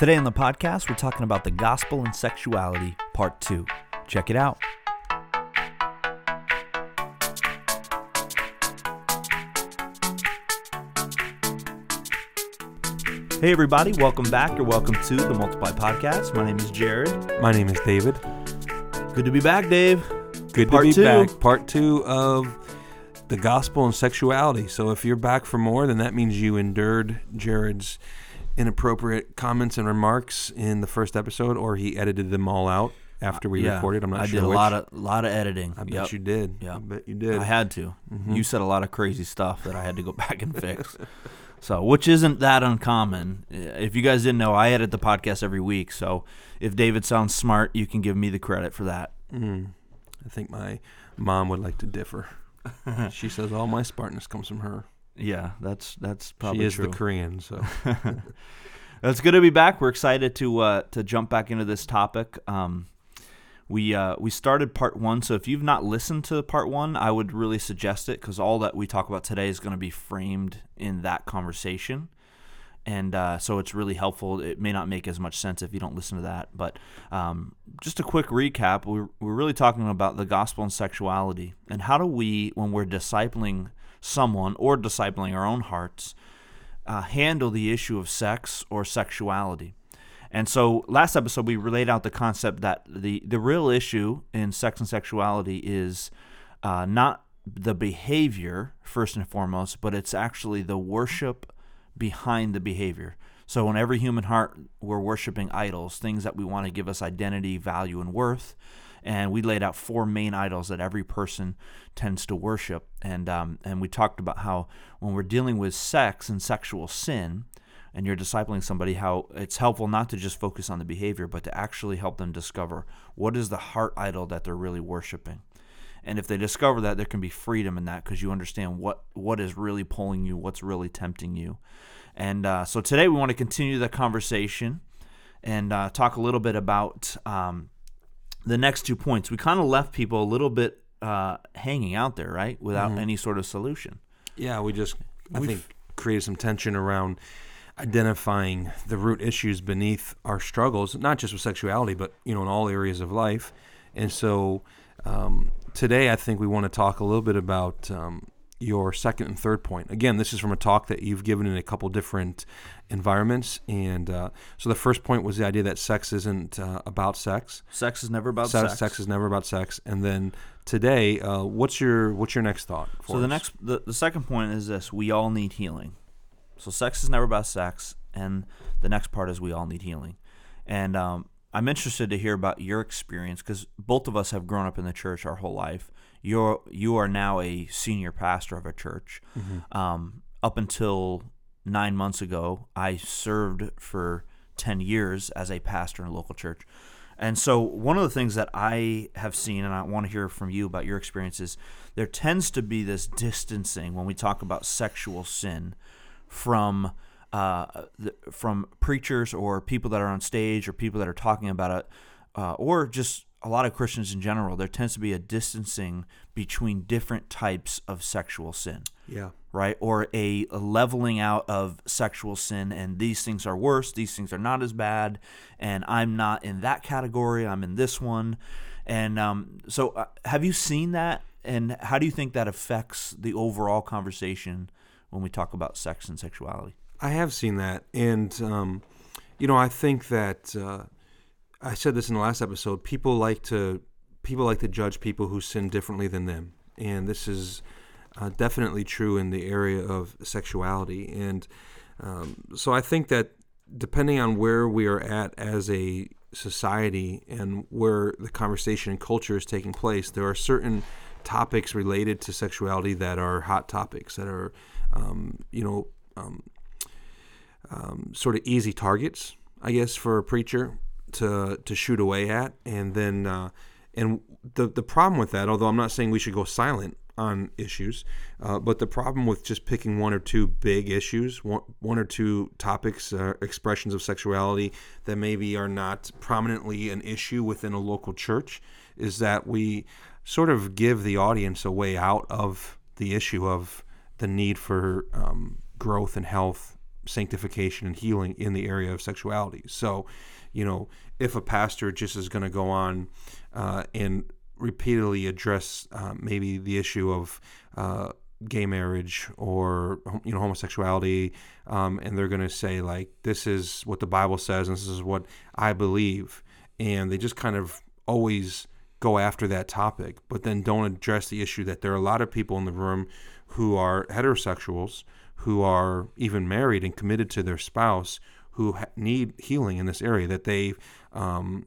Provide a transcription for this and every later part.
Today on the podcast, we're talking about the gospel and sexuality, part two. Check it out. Hey, everybody, welcome back or welcome to the Multiply Podcast. My name is Jared. My name is David. Good to be back, Dave. Good Part to be two. back. Part two of the gospel and sexuality. So if you're back for more, then that means you endured Jared's inappropriate comments and remarks in the first episode, or he edited them all out after we Yeah, recorded. I'm not I sure I did a which. lot of lot of editing. I bet Yep. you did. Yeah. I bet you did. I had to. Mhm. You said a lot of crazy stuff that I had to go back and fix. So, which isn't that uncommon. If you guys didn't know, I edit the podcast every week. So, if David sounds smart, you can give me the credit for that. Mm. I think my mom would like to differ. she says all my smartness comes from her. Yeah, that's that's probably she is true. the Korean, so It's good to be back. We're excited to uh, to jump back into this topic. Um, we uh, we started part one, so if you've not listened to part one, I would really suggest it because all that we talk about today is going to be framed in that conversation, and uh, so it's really helpful. It may not make as much sense if you don't listen to that, but um, just a quick recap: we're we're really talking about the gospel and sexuality, and how do we, when we're discipling someone or discipling our own hearts, uh, handle the issue of sex or sexuality. And so last episode we laid out the concept that the the real issue in sex and sexuality is uh, not the behavior first and foremost, but it's actually the worship behind the behavior. So in every human heart, we're worshiping idols, things that we want to give us identity, value, and worth. And we laid out four main idols that every person tends to worship. And um, and we talked about how when we're dealing with sex and sexual sin, and you're discipling somebody, how it's helpful not to just focus on the behavior, but to actually help them discover what is the heart idol that they're really worshiping. And if they discover that, there can be freedom in that because you understand what what is really pulling you, what's really tempting you. And uh, so today we want to continue the conversation and uh, talk a little bit about um, the next two points. We kind of left people a little bit uh, hanging out there, right, without any sort of solution. Yeah, we just I We've- think created some tension around identifying the root issues beneath our struggles, not just with sexuality, but you know in all areas of life. And so um, today, I think we want to talk a little bit about um, your second and third point. Again, this is from a talk that you've given in a couple different environments. And uh, so the first point was the idea that sex isn't uh, about sex. Sex is never about sex, sex. sex is never about sex. And then today, uh, what's your what's your next thought? For So the us? next, the, the second point is this: we all need healing. So sex is never about sex, and the next part is we all need healing. And um, I'm interested to hear about your experience because both of us have grown up in the church our whole life. You're you are now a senior pastor of a church. Um, up until nine months ago, I served for ten years as a pastor in a local church. And so, one of the things that I have seen, and I want to hear from you about your experiences, there tends to be this distancing when we talk about sexual sin from uh, the, from preachers or people that are on stage or people that are talking about it, uh, or just a lot of Christians in general. There tends to be a distancing between different types of sexual sin yeah. right? Or a, a leveling out of sexual sin, and these things are worse, these things are not as bad, and I'm not in that category, I'm in this one. And um, so, uh, have you seen that? And how do you think that affects the overall conversation when we talk about sex and sexuality? I have seen that, and um, you know, I think that uh, I said this in the last episode. People like to people like to judge people who sin differently than them, and this is uh, definitely true in the area of sexuality. And um, so I think that depending on where we are at as a society and where the conversation and culture is taking place, there are certain topics related to sexuality that are hot topics that are, um, you know, um, um, sort of easy targets, I guess, for a preacher to to shoot away at, and then uh, and the the problem with that, although I'm not saying we should go silent on issues, uh, but the problem with just picking one or two big issues, one, one or two topics, uh, expressions of sexuality that maybe are not prominently an issue within a local church, is that we sort of give the audience a way out of the issue of the need for um, growth and health sanctification and healing in the area of sexuality. So, you know, if a pastor just is going to go on uh, and repeatedly address uh, maybe the issue of uh, gay marriage or you know homosexuality, um, and they're going to say like this is what the Bible says and this is what I believe, and they just kind of always go after that topic, but then don't address the issue that there are a lot of people in the room who are heterosexuals, who are even married and committed to their spouse, who ha- need healing in this area. That they um,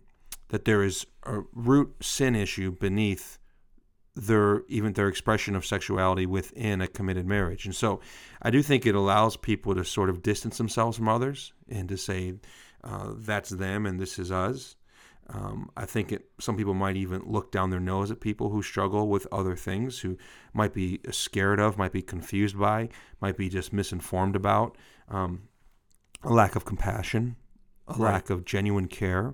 that there is a root sin issue beneath their even their expression of sexuality within a committed marriage. And so I do think it allows people to sort of distance themselves from others and to say uh, that's them and this is us. Um, I think it, some people might even look down their nose at people who struggle with other things, who might be scared of, might be confused by, might be just misinformed about. Um, a lack of compassion, a right. lack of genuine care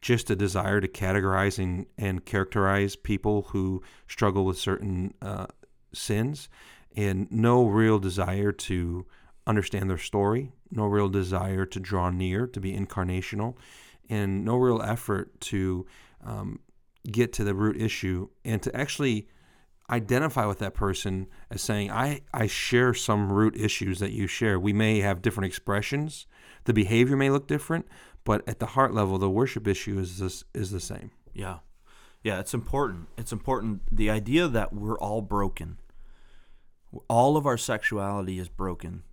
just a desire to categorize and, and characterize people who struggle with certain uh, sins, and no real desire to understand their story, no real desire to draw near, to be incarnational, and no real effort to um, get to the root issue and to actually identify with that person as saying, I, I share some root issues that you share. We may have different expressions, the behavior may look different, but at the heart level, the worship issue is this is the same. Yeah, yeah, it's important. It's important. The idea that we're all broken, all of our sexuality is broken,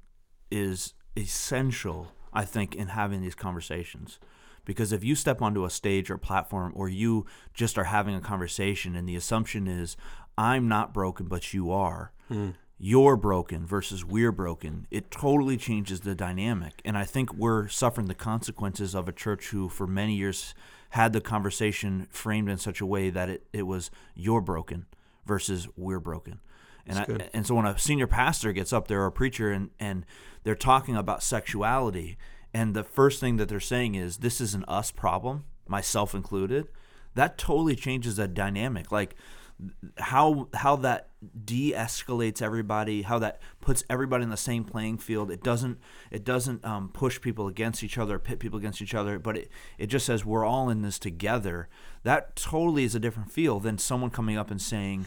is essential. I think in having these conversations. Because if you step onto a stage or platform or you just are having a conversation and the assumption is, I'm not broken, but you are, mm you're broken versus we're broken, it totally changes the dynamic. And I think we're suffering the consequences of a church who, for many years, had the conversation framed in such a way that it, it was you're broken versus we're broken. And I, and so when a senior pastor gets up there or a preacher and, and they're talking about sexuality, and the first thing that they're saying is this is an us problem, myself included, that totally changes the dynamic. Like how how that de-escalates everybody how that puts everybody in the same playing field. It doesn't it doesn't um, push people against each other pit people against each other but it, it just says we're all in this together. That totally is a different feel than someone coming up and saying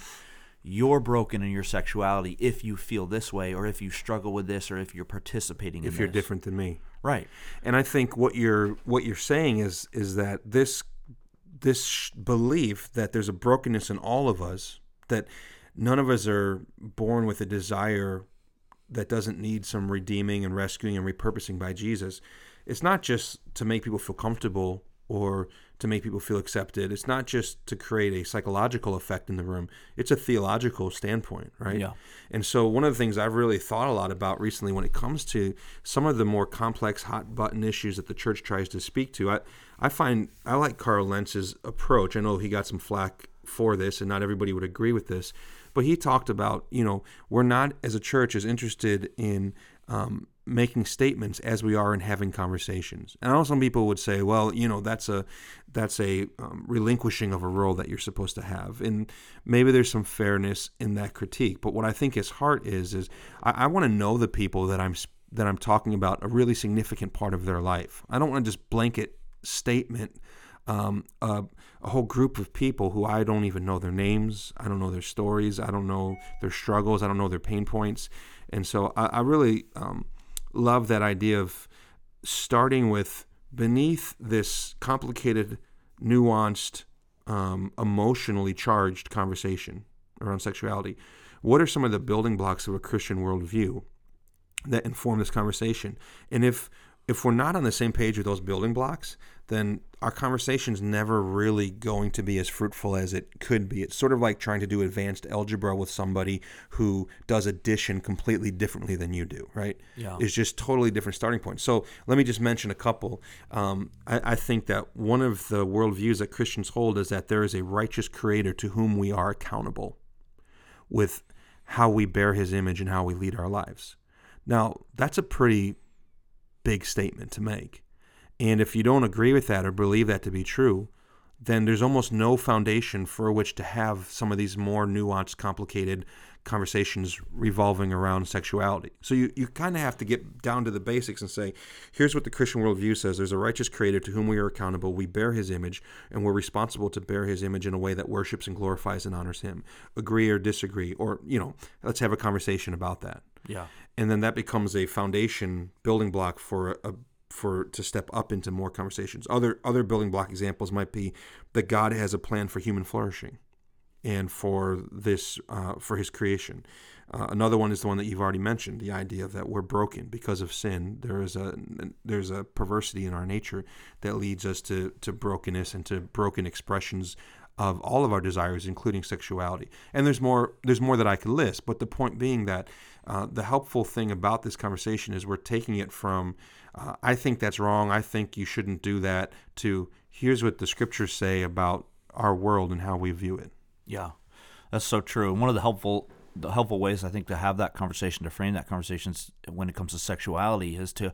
you're broken in your sexuality if you feel this way or if you struggle with this or if you're participating if in you're this. different than me right and i think what you're what you're saying is is that this this belief that there's a brokenness in all of us, that none of us are born with a desire that doesn't need some redeeming and rescuing and repurposing by Jesus. It's not just to make people feel comfortable or to make people feel accepted. It's not just to create a psychological effect in the room. It's a theological standpoint, right? Yeah. And so one of the things I've really thought a lot about recently when it comes to some of the more complex hot button issues that the church tries to speak to, I I find I like Carl Lentz's approach. I know he got some flack for this and not everybody would agree with this, but he talked about, you know, we're not as a church as interested in um, making statements as we are in having conversations. And I know some people would say, well, you know, that's a that's a um, relinquishing of a role that you're supposed to have, and maybe there's some fairness in that critique. But what I think his heart is is I, I want to know the people that I'm that I'm talking about a really significant part of their life. I don't want to just blanket statement um, a whole group of people who I don't even know their names, I don't know their stories, I don't know their struggles, I don't know their pain points, and so I, I really um, love that idea of starting with beneath this complicated, nuanced, um, emotionally charged conversation around sexuality. What are some of the building blocks of a Christian worldview that inform this conversation? And if if we're not on the same page with those building blocks, then our conversation's never really going to be as fruitful as it could be. It's sort of like trying to do advanced algebra with somebody who does addition completely differently than you do, right? Yeah. It's just totally different starting points. So let me just mention a couple. Um, I, I think that one of the worldviews that Christians hold is that there is a righteous creator to whom we are accountable with how we bear his image and how we lead our lives. Now, that's a pretty big statement to make. And if you don't agree with that or believe that to be true, then there's almost no foundation for which to have some of these more nuanced, complicated conversations revolving around sexuality. So you, you kind of have to get down to the basics and say, here's what the Christian worldview says there's a righteous creator to whom we are accountable. We bear his image, and we're responsible to bear his image in a way that worships and glorifies and honors him. Agree or disagree, or, you know, let's have a conversation about that. Yeah. And then that becomes a foundation building block for a, for to step up into more conversations. Other other building block examples might be that God has a plan for human flourishing and for this uh, for his creation. Uh, another one is the one that you've already mentioned, the idea that we're broken because of sin. There is a there's a perversity in our nature that leads us to to brokenness and to broken expressions of all of our desires, including sexuality. And there's more there's more that I could list, but the point being that uh, the helpful thing about this conversation is we're taking it from uh, I think that's wrong, I think you shouldn't do that, to here's what the scriptures say about our world and how we view it. Yeah, that's so true. And one of the helpful the helpful ways I think to have that conversation, to frame that conversation when it comes to sexuality, is to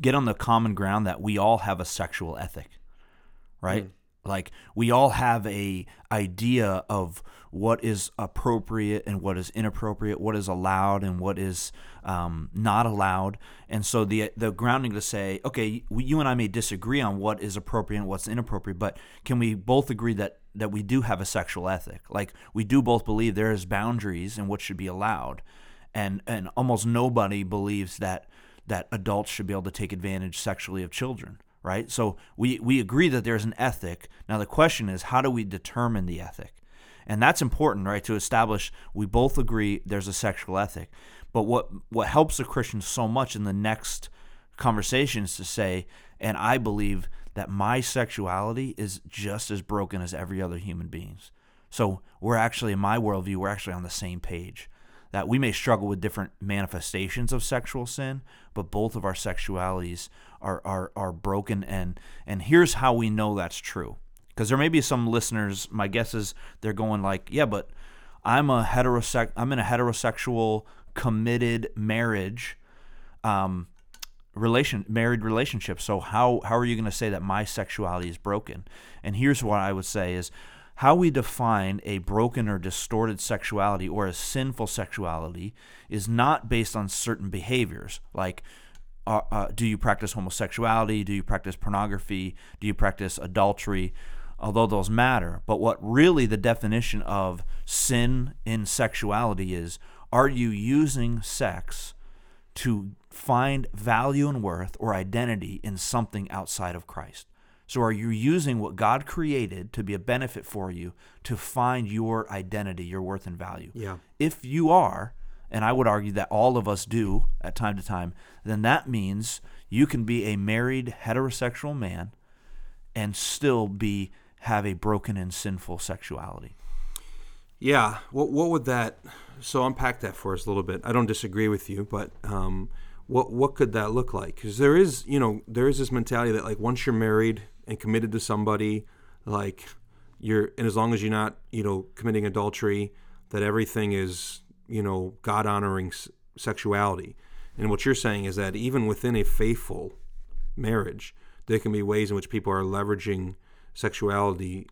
get on the common ground that we all have a sexual ethic, right? Mm. Like we all have a idea of what is appropriate and what is inappropriate, what is allowed and what is um, not allowed. And so the the grounding to say, okay, you and I may disagree on what is appropriate and what's inappropriate, but can we both agree that that we do have a sexual ethic. Like we do both believe there is boundaries in what should be allowed, and and almost nobody believes that that adults should be able to take advantage sexually of children. Right. So we we agree that there's an ethic. Now the question is, how do we determine the ethic? And that's important, right? To establish we both agree there's a sexual ethic. But what what helps a Christian so much in the next conversation is to say, and I believe that my sexuality is just as broken as every other human being's. So we're actually, in my worldview, we're actually on the same page. That we may struggle with different manifestations of sexual sin, but both of our sexualities are are, are broken. And and here's how we know that's true. Because there may be some listeners. My guess is they're going like, yeah, but I'm a heterosex. I'm in a heterosexual committed marriage. Um, relation married relationship. So how how are you going to say that my sexuality is broken? And here's what I would say is how we define a broken or distorted sexuality or a sinful sexuality is not based on certain behaviors like uh, uh, do you practice homosexuality? Do you practice pornography? Do you practice adultery? Although those matter, but what really the definition of sin in sexuality is are you using sex to find value and worth or identity in something outside of Christ? So, are you using what God created to be a benefit for you to find your identity, your worth, and value? Yeah. If you are, and I would argue that all of us do at time to time, then that means you can be a married heterosexual man and still be have a broken and sinful sexuality. Yeah. What what would that so unpack that for us a little bit. I don't disagree with you, but um, what what could that look like? Because there is, you know, there is this mentality that like once you're married and committed to somebody, like you're, and as long as you're not, you know, committing adultery, that everything is, you know, God honoring s- sexuality. And what you're saying is that even within a faithful marriage, there can be ways in which people are leveraging sexuality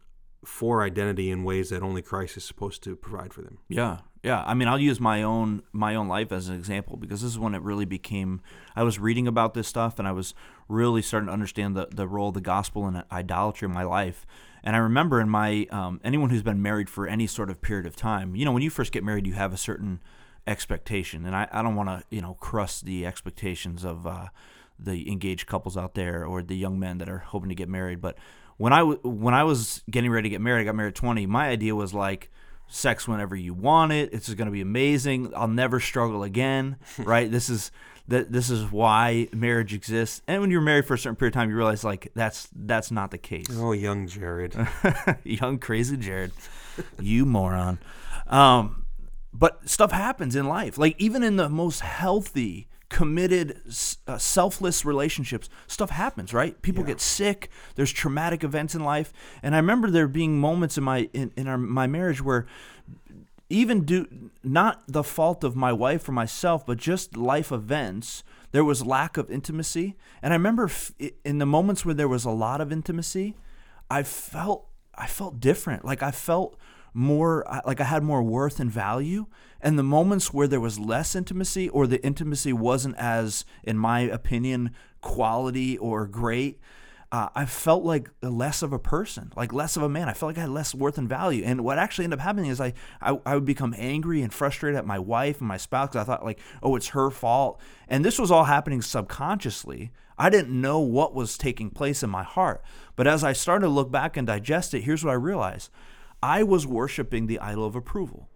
for identity in ways that only Christ is supposed to provide for them. Yeah, yeah. I mean, I'll use my own my own life as an example because this is when it really became. I was reading about this stuff and I was really starting to understand the the role of the gospel and idolatry in my life. And I remember in my um, anyone who's been married for any sort of period of time, you know, when you first get married, you have a certain expectation, and I, I don't want to you know crush the expectations of uh, the engaged couples out there or the young men that are hoping to get married, but when I w- when I was getting ready to get married, I got married at 20. My idea was like sex whenever you want it. It's going to be amazing. I'll never struggle again, right? this is that this is why marriage exists. And when you're married for a certain period of time, you realize like that's that's not the case. Oh, young Jared, young crazy Jared, you moron. Um, but stuff happens in life. Like even in the most healthy committed, uh, selfless relationships, stuff happens, right? People yeah. get sick. There's traumatic events in life, and I remember there being moments in my in, in our, my marriage where even do not the fault of my wife or myself, but just life events. There was lack of intimacy, and I remember f- in the moments where there was a lot of intimacy, I felt I felt different. Like I felt more like I had more worth and value. And the moments where there was less intimacy or the intimacy wasn't as, in my opinion, quality or great, uh, I felt like less of a person, like less of a man. I felt like I had less worth and value. And what actually ended up happening is I, I, I would become angry and frustrated at my wife and my spouse because I thought like, oh, it's her fault. And this was all happening subconsciously. I didn't know what was taking place in my heart. But as I started to look back and digest it, here's what I realized. I was worshiping the idol of approval.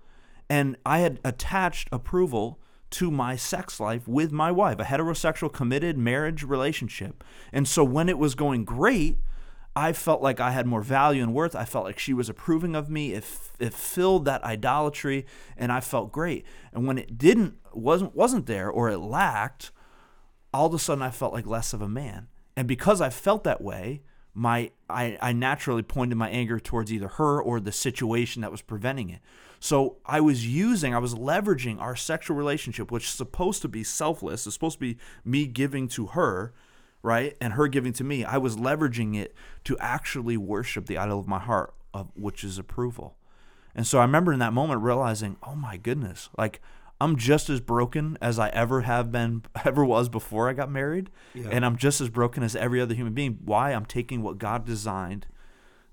And I had attached approval to my sex life with my wife, a heterosexual committed marriage relationship. And so when it was going great, I felt like I had more value and worth. I felt like she was approving of me. It, it filled that idolatry and I felt great. And when it didn't wasn't wasn't there or it lacked, all of a sudden I felt like less of a man. And because I felt that way, my I, I naturally pointed my anger towards either her or the situation that was preventing it. So I was using, I was leveraging our sexual relationship, which is supposed to be selfless, it's supposed to be me giving to her, right? And her giving to me. I was leveraging it to actually worship the idol of my heart, of which is approval. And so I remember in that moment realizing, oh my goodness, like I'm just as broken as I ever have been, ever was before I got married. Yeah. And I'm just as broken as every other human being. Why? I'm taking what God designed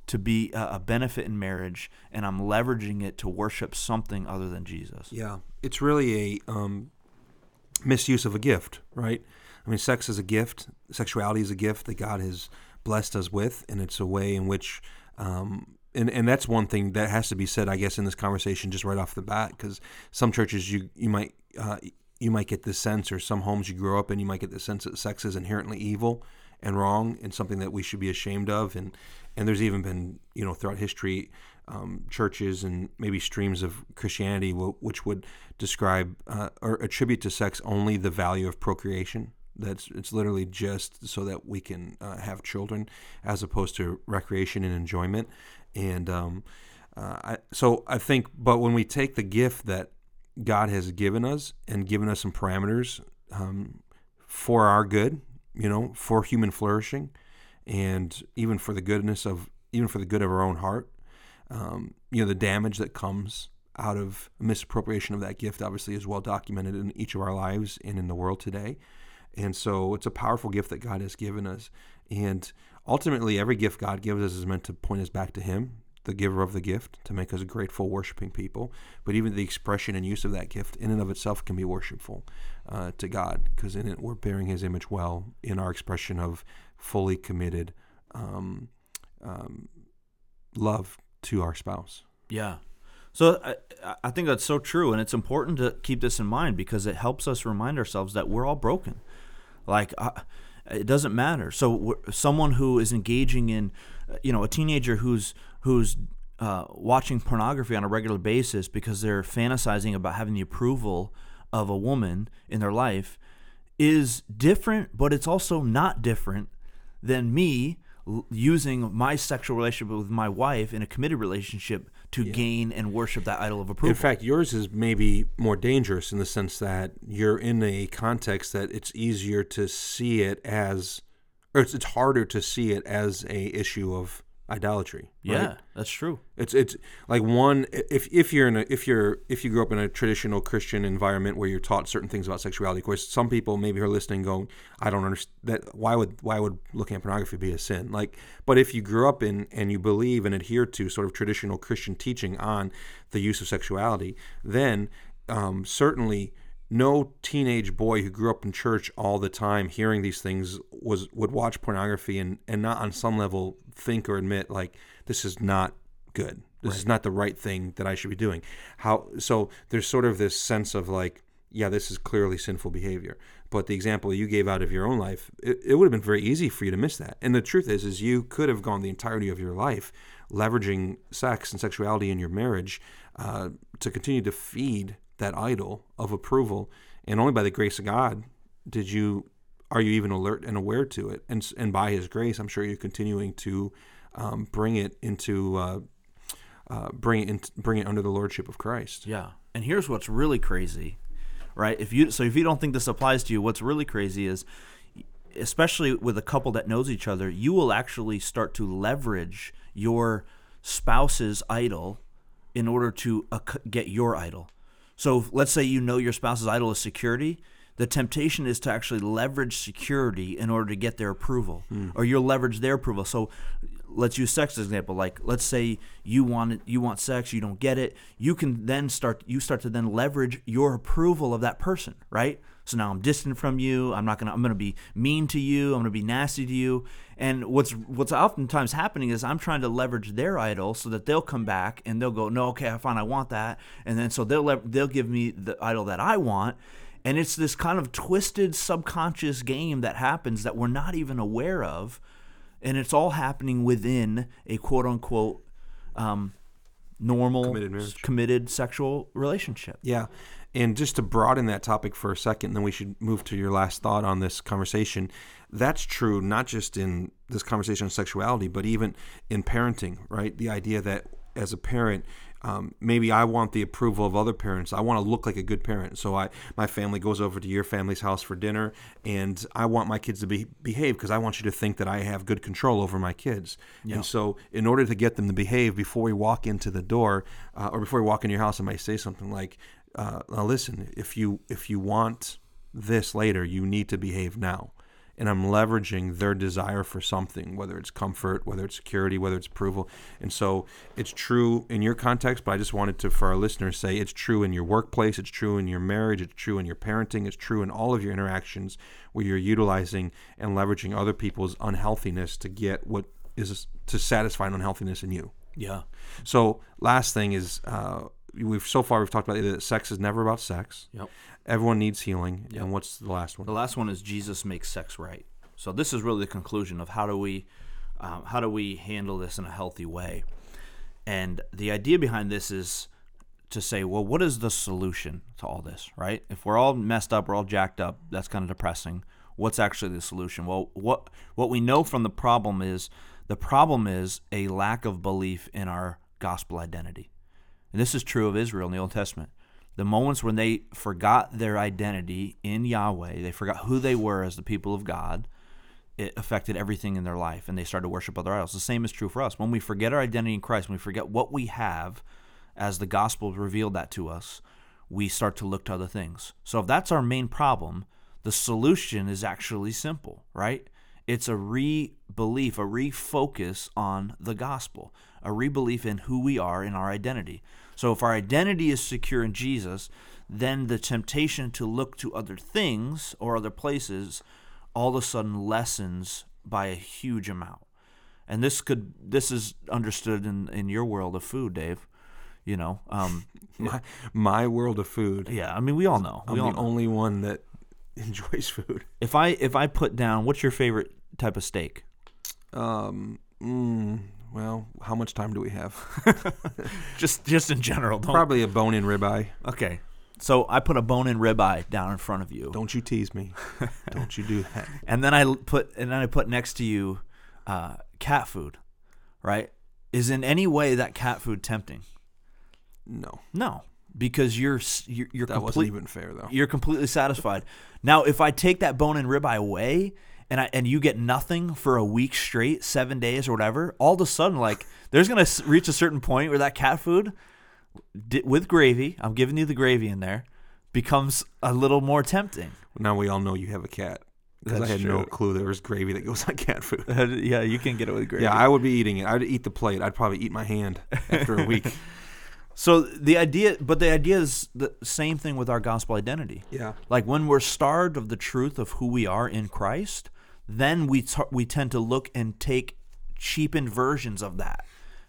to be a, benefit in marriage and I'm leveraging it to worship something other than Jesus. Yeah. It's really a um, misuse of a gift, right? I mean, sex is a gift, sexuality is a gift that God has blessed us with, and it's a way in which um, and and that's one thing that has to be said, I guess, in this conversation just right off the bat, because some churches you you might uh, you might get this sense, or some homes you grow up in, you might get the sense that sex is inherently evil and wrong, and something that we should be ashamed of, and and there's even been you know throughout history um, churches and maybe streams of Christianity w- which would describe uh, or attribute to sex only the value of procreation. That's it's literally just so that we can uh, have children, as opposed to recreation and enjoyment. And um, uh, I, so I think, but when we take the gift that God has given us and given us some parameters um, for our good, you know, for human flourishing, and even for the goodness of, even for the good of our own heart, um, you know, the damage that comes out of misappropriation of that gift obviously is well documented in each of our lives and in the world today. And so it's a powerful gift that God has given us. And ultimately, every gift God gives us is meant to point us back to Him, the giver of the gift, to make us grateful, worshiping people. But even the expression and use of that gift, in and of itself, can be worshipful uh, to God, because in it we're bearing His image well in our expression of fully committed um, um, love to our spouse. Yeah. So I, I think that's so true, and it's important to keep this in mind because it helps us remind ourselves that we're all broken. Like, I, it doesn't matter. So someone who is engaging in, you know, a teenager who's who's uh, watching pornography on a regular basis because they're fantasizing about having the approval of a woman in their life is different, but it's also not different than me using my sexual relationship with my wife in a committed relationship to yeah. gain and worship that idol of approval. In fact, yours is maybe more dangerous in the sense that you're in a context that it's easier to see it as, or it's, it's harder to see it as a issue of idolatry. Right? Yeah, that's true. It's it's like one if if you're in a if you're if you grew up in a traditional Christian environment where you're taught certain things about sexuality. Of course, some people maybe are listening going, I don't understand that. Why would why would looking at pornography be a sin? Like, but if you grew up in and you believe and adhere to sort of traditional Christian teaching on the use of sexuality, then um, certainly no teenage boy who grew up in church all the time hearing these things was would watch pornography and and not on some level think or admit like this is not good. This right. is not the right thing that I should be doing. How so there's sort of this sense of like yeah this is clearly sinful behavior. But the example you gave out of your own life it, it would have been very easy for you to miss that. And the truth is is you could have gone the entirety of your life leveraging sex and sexuality in your marriage uh, to continue to feed that idol of approval, and only by the grace of God did you are you even alert and aware to it, and and by His grace, I'm sure you're continuing to um, bring it into uh, uh, bring it in, bring it under the lordship of Christ. Yeah, and here's what's really crazy, right? If you so if you don't think this applies to you, what's really crazy is especially with a couple that knows each other, you will actually start to leverage your spouse's idol in order to uh, get your idol. So let's say you know your spouse's idol is security. The temptation is to actually leverage security in order to get their approval, Hmm. or you'll leverage their approval. So let's use sex as an example. Like let's say you want it, you want sex, you don't get it. You can then start you start to then leverage your approval of that person, right? So now I'm distant from you. I'm not gonna. I'm gonna be mean to you. I'm gonna be nasty to you. And what's what's oftentimes happening is I'm trying to leverage their idol so that they'll come back and they'll go, no, okay, i fine, I want that. And then so they'll they'll give me the idol that I want. And it's this kind of twisted subconscious game that happens that we're not even aware of, and it's all happening within a quote unquote um, normal Committed committed sexual relationship. Yeah. And just to broaden that topic for a second, then we should move to your last thought on this conversation. That's true not just in this conversation on sexuality, but even in parenting, right? The idea that as a parent, um, maybe I want the approval of other parents. I want to look like a good parent. So I, my family goes over to your family's house for dinner, and I want my kids to be, behave because I want you to think that I have good control over my kids. And so, in order to get them to behave before we walk into the door uh, or before we walk in your house, I might say something like, uh, "Now listen, if you if you want this later, you need to behave now." And I'm leveraging their desire for something, whether it's comfort, whether it's security, whether it's approval. And so it's true in your context, but I just wanted to, for our listeners, say it's true in your workplace, it's true in your marriage, it's true in your parenting, it's true in all of your interactions where you're utilizing and leveraging other people's unhealthiness to get what is to satisfy an unhealthiness in you. Yeah. So last thing is, uh, we've so far we've talked about that sex is never about sex. Yep. Everyone needs healing. And what's the last one? The last one is Jesus makes sex right. So this is really the conclusion of how do we um, how do we handle this in a healthy way. And the idea behind this is to say, well, what is the solution to all this, right? If we're all messed up, we're all jacked up, that's kind of depressing. What's actually the solution? Well, what what we know from the problem is the problem is a lack of belief in our gospel identity. And this is true of Israel in the Old Testament. The moments when they forgot their identity in Yahweh, they forgot who they were as the people of God, it affected everything in their life and they started to worship other idols. The same is true for us. When we forget our identity in Christ, when we forget what we have as the gospel revealed that to us, we start to look to other things. So if that's our main problem, the solution is actually simple, right? It's a re-belief, a refocus on the gospel, a re-belief in who we are in our identity. So if our identity is secure in Jesus, then the temptation to look to other things or other places all of a sudden lessens by a huge amount. And this could this is understood in, in your world of food, Dave. You know, um, my my world of food. yeah. I mean, we all know. I'm We the know. only one that enjoys food. If I if I put down, what's your favorite type of steak? Um, mm, well, how much time do we have? Just just in general. Don't, Probably a bone-in ribeye. Okay. So I put a bone-in ribeye down in front of you, Don't you tease me. Don't you do that. and then I put and then I put next to you uh, cat food. Right? Is in any way that cat food tempting? No, No, because you're you're, you're that complete, wasn't even fair though. you're completely satisfied. Now, if I take that bone and ribeye away and I, and you get nothing for a week straight, seven days or whatever, all of a sudden, like there's gonna reach a certain point where that cat food di- with gravy, I'm giving you the gravy in there, becomes a little more tempting. Now we all know you have a cat because I had no clue there was gravy that goes on cat food. yeah, you can get it with gravy. Yeah, I would be eating it. I'd eat the plate. I'd probably eat my hand after a week. so the idea, but the idea is the same thing with our gospel identity. Yeah. Like when we're starved of the truth of who we are in Christ, then we t- we tend to look and take cheapened versions of that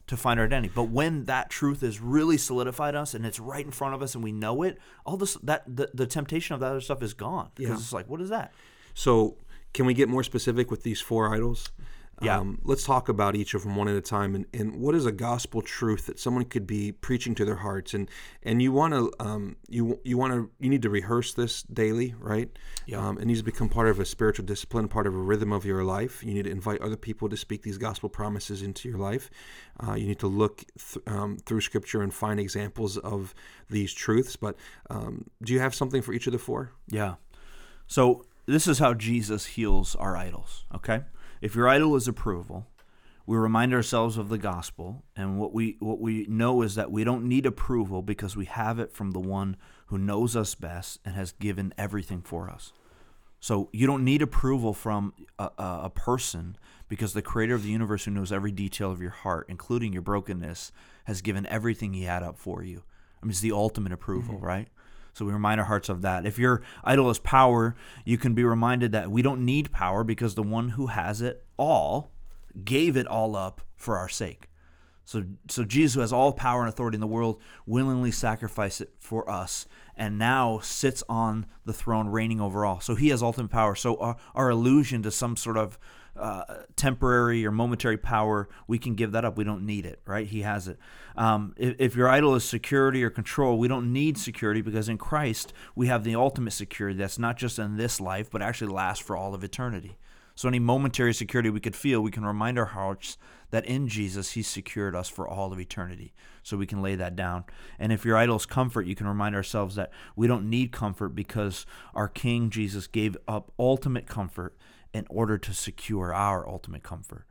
to find our identity. But when that truth is really solidified us and it's right in front of us and we know it, all this that the, the temptation of that other stuff is gone because Yeah. it's like, what is that? So, can we get more specific with these four idols? Yeah. Um, let's talk about each of them one at a time. And, and what is a gospel truth that someone could be preaching to their hearts? And and you want to um, you you want to you need to rehearse this daily, right? Yeah. Um, it needs to become part of a spiritual discipline, part of a rhythm of your life. You need to invite other people to speak these gospel promises into your life. Uh, you need to look th- um, through Scripture and find examples of these truths. But um, do you have something for each of the four? Yeah. So this is how Jesus heals our idols, okay? If your idol is approval, we remind ourselves of the gospel and what we what we know is that we don't need approval because we have it from the one who knows us best and has given everything for us. So you don't need approval from a, a, a person because the creator of the universe who knows every detail of your heart including your brokenness has given everything he had up for you. I mean it's the ultimate approval mm-hmm. right so we remind our hearts of that. If your idol is power, you can be reminded that we don't need power because the one who has it all gave it all up for our sake. So, so Jesus, who has all power and authority in the world, willingly sacrificed it for us, and now sits on the throne, reigning over all. So he has ultimate power. So our, our illusion to some sort of uh, temporary or momentary power, we can give that up. We don't need it, right? He has it. Um, if, if your idol is security or control, we don't need security because in Christ we have the ultimate security that's not just in this life, but actually lasts for all of eternity. So, any momentary security we could feel, we can remind our hearts that in Jesus, He secured us for all of eternity. So, we can lay that down. And if your idol is comfort, you can remind ourselves that we don't need comfort because our King Jesus gave up ultimate comfort in order to secure our ultimate comfort.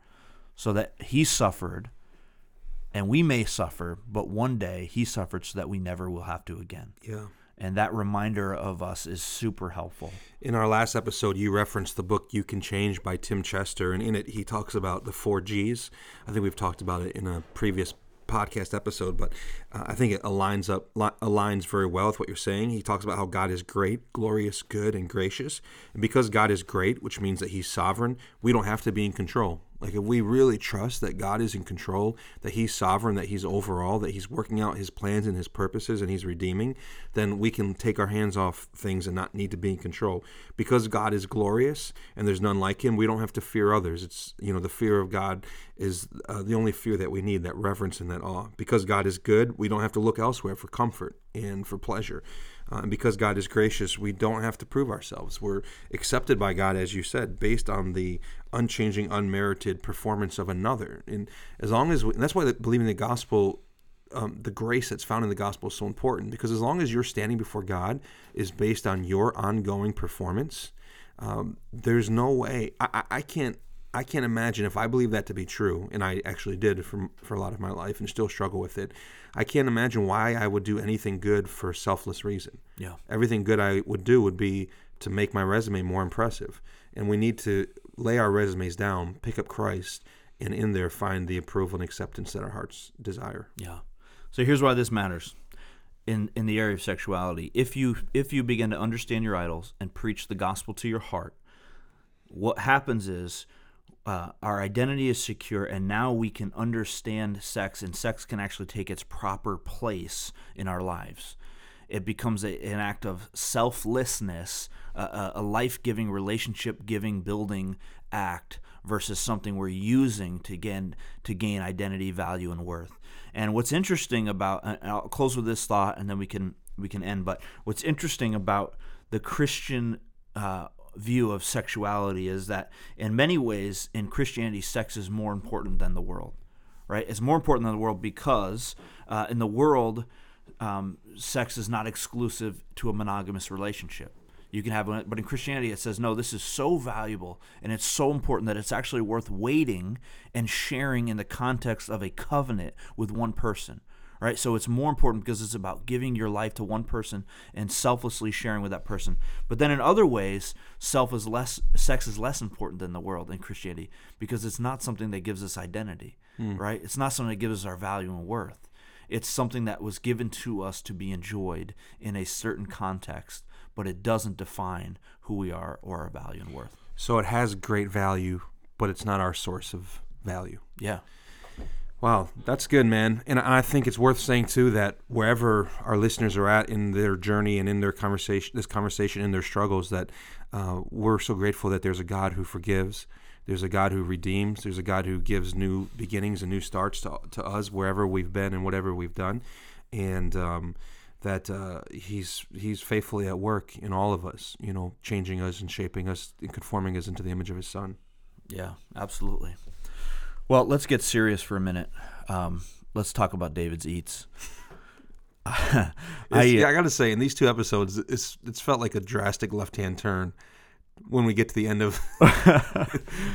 So that He suffered and we may suffer, but one day He suffered so that we never will have to again. Yeah. And that reminder of us is super helpful. In our last episode, you referenced the book You Can Change by Tim Chester, and in it, he talks about the four G's. I think we've talked about it in a previous podcast episode, but uh, I think it aligns up li- aligns very well with what you're saying. He talks about how God is great, glorious, good, and gracious, and because God is great, which means that He's sovereign, we don't have to be in control. Like if we really trust that God is in control, that He's sovereign, that He's overall, that He's working out His plans and His purposes, and He's redeeming, then we can take our hands off things and not need to be in control. Because God is glorious and there's none like Him, we don't have to fear others. It's you know the fear of God is uh, the only fear that we need, that reverence and that awe. Because God is good, we don't have to look elsewhere for comfort and for pleasure. Uh, and because God is gracious, we don't have to prove ourselves. We're accepted by God, as you said, based on the unchanging, unmerited performance of another. And as long as we, that's why believing the gospel, um, the grace that's found in the gospel is so important. Because as long as you're standing before God is based on your ongoing performance, um, there's no way I, I can't I can't imagine if I believe that to be true, and I actually did for, for a lot of my life and still struggle with it. I can't imagine why I would do anything good for selfless reason. Yeah. Everything good I would do would be to make my resume more impressive. And we need to lay our resumes down, pick up Christ, and in there find the approval and acceptance that our hearts desire. Yeah. So here's why this matters in in the area of sexuality. If you if you begin to understand your idols and preach the gospel to your heart, what happens is uh, our identity is secure, and now we can understand sex, and sex can actually take its proper place in our lives. It becomes a, an act of selflessness, a, a life giving, relationship giving, building act versus something we're using to gain, to gain identity, value, and worth. And what's interesting about, and I'll close with this thought and then we can, we can end, but what's interesting about the Christian uh, view of sexuality is that in many ways in Christianity, sex is more important than the world, right? It's more important than the world because uh, in the world, um, sex is not exclusive to a monogamous relationship. You can have, but in Christianity, it says no. This is so valuable and it's so important that it's actually worth waiting and sharing in the context of a covenant with one person right? So it's more important because it's about giving your life to one person and selflessly sharing with that person. But then in other ways, self is less sex is less important than the world in Christianity because it's not something that gives us identity, mm. right? It's not something that gives us our value and worth. It's something that was given to us to be enjoyed in a certain context, but it doesn't define who we are or our value and worth. So it has great value, but it's not our source of value. Yeah. Wow, that's good, man. And I think it's worth saying too that wherever our listeners are at in their journey and in their conversation, this conversation, in their struggles, that uh, we're so grateful that there's a God who forgives, there's a God who redeems, there's a God who gives new beginnings and new starts to to us wherever we've been and whatever we've done, and um, that uh, he's he's faithfully at work in all of us, you know, changing us and shaping us and conforming us into the image of His Son. Yeah, absolutely. Well, let's get serious for a minute. Um, let's talk about David's eats. I, yeah, I got to say, in these two episodes, it's it's felt like a drastic left hand turn. when we get to the end of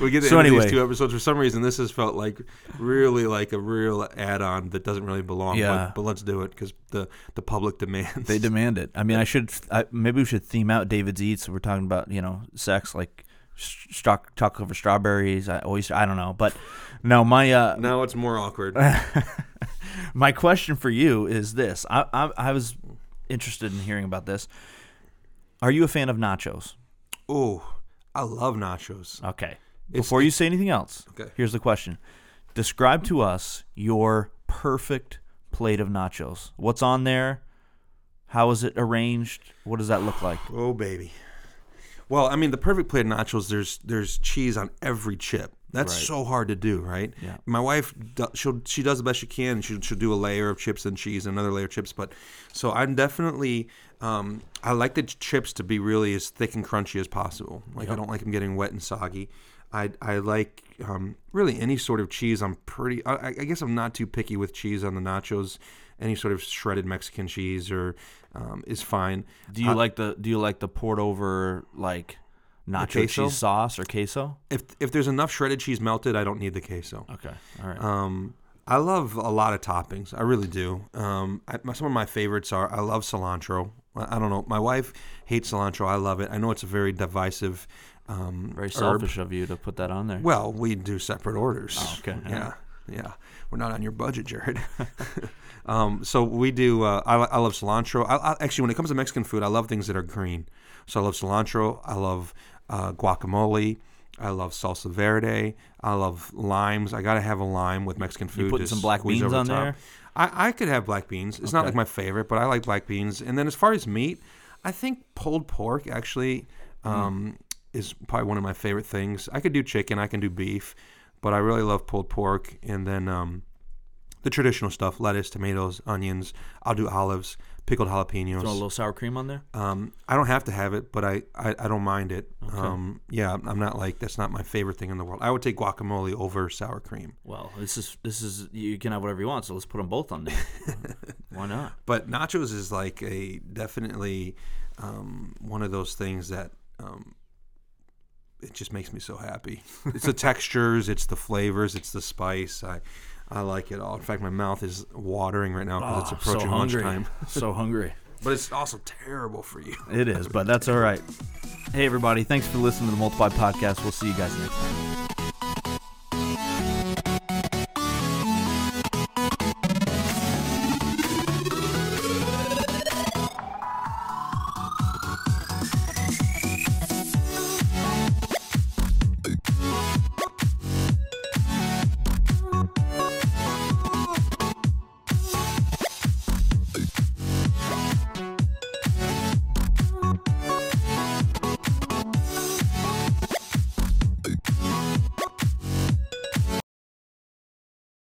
we get to the So end of these two episodes. For some reason, this has felt like really like a real add-on that doesn't really belong. Yeah. But, but let's do it because the the public demands. They demand it. I mean, I should I, maybe we should theme out David's Eats. We're talking about you know sex, like stock talk over strawberries. I always I don't know, but no, my uh, Now it's more awkward. my question for you is this: I, I I was interested in hearing about this. Are you a fan of nachos? oh, I love nachos. Okay. It's- Before you say anything else, Okay. here's the question: Describe to us your perfect plate of nachos. What's on there? How is it arranged? What does that look like? Oh baby. Well, I mean, the perfect plate of nachos. There's there's cheese on every chip. That's Right. so hard to do, right? Yeah. My wife, she'll she does the best she can. She'll, she'll do a layer of chips and cheese, and another layer of chips. But so I'm definitely, um, I like the chips to be really as thick and crunchy as possible. Like I don't like them getting wet and soggy. I I like um, really any sort of cheese. I'm pretty. I, I guess I'm not too picky with cheese on the nachos. Any sort of shredded Mexican cheese or um, is fine. Do you like the Do you like the poured over like nacho cheese sauce or queso? If if there's enough shredded cheese melted, I don't need the queso. Okay, all right. Um, I love a lot of toppings. I really do. Um, I, some of my favorites are I love cilantro. I, I don't know. My wife hates cilantro. I love it. I know it's a very divisive. Um, Very herb. selfish of you to put that on there. Well, we do separate orders. Oh, okay. Yeah, yeah. We're not on your budget, Jared. um, so we do. Uh, I, I love cilantro. I, I, actually, when it comes to Mexican food, I love things that are green. So I love cilantro. I love uh, guacamole. I love salsa verde. I love limes. I gotta have a lime with Mexican food. putting to some black beans on the there? I, I could have black beans. It's not like my favorite, but I like black beans. And then as far as meat, I think pulled pork actually Mm. um, is probably one of my favorite things. I could do chicken, I can do beef, but I really love pulled pork. And then um, the traditional stuff: lettuce, tomatoes, onions. I'll do olives, pickled jalapenos. Throw a little sour cream on there. Um, I don't have to have it, but I, I, I don't mind it. Um, yeah, I'm not like that's not my favorite thing in the world. I would take guacamole over sour cream. Well, this is this is you can have whatever you want, so let's put them both on there. Why not? But nachos is like a definitely um, one of those things that um, it just makes me so happy. It's the textures, it's the flavors, it's the spice. I I like it all. In fact, my mouth is watering right now because it's Oh, approaching so lunchtime. so hungry. But it's also terrible for you. It is, but that's all right. Hey, everybody. Thanks for listening to the Multiply Podcast. We'll see you guys next time.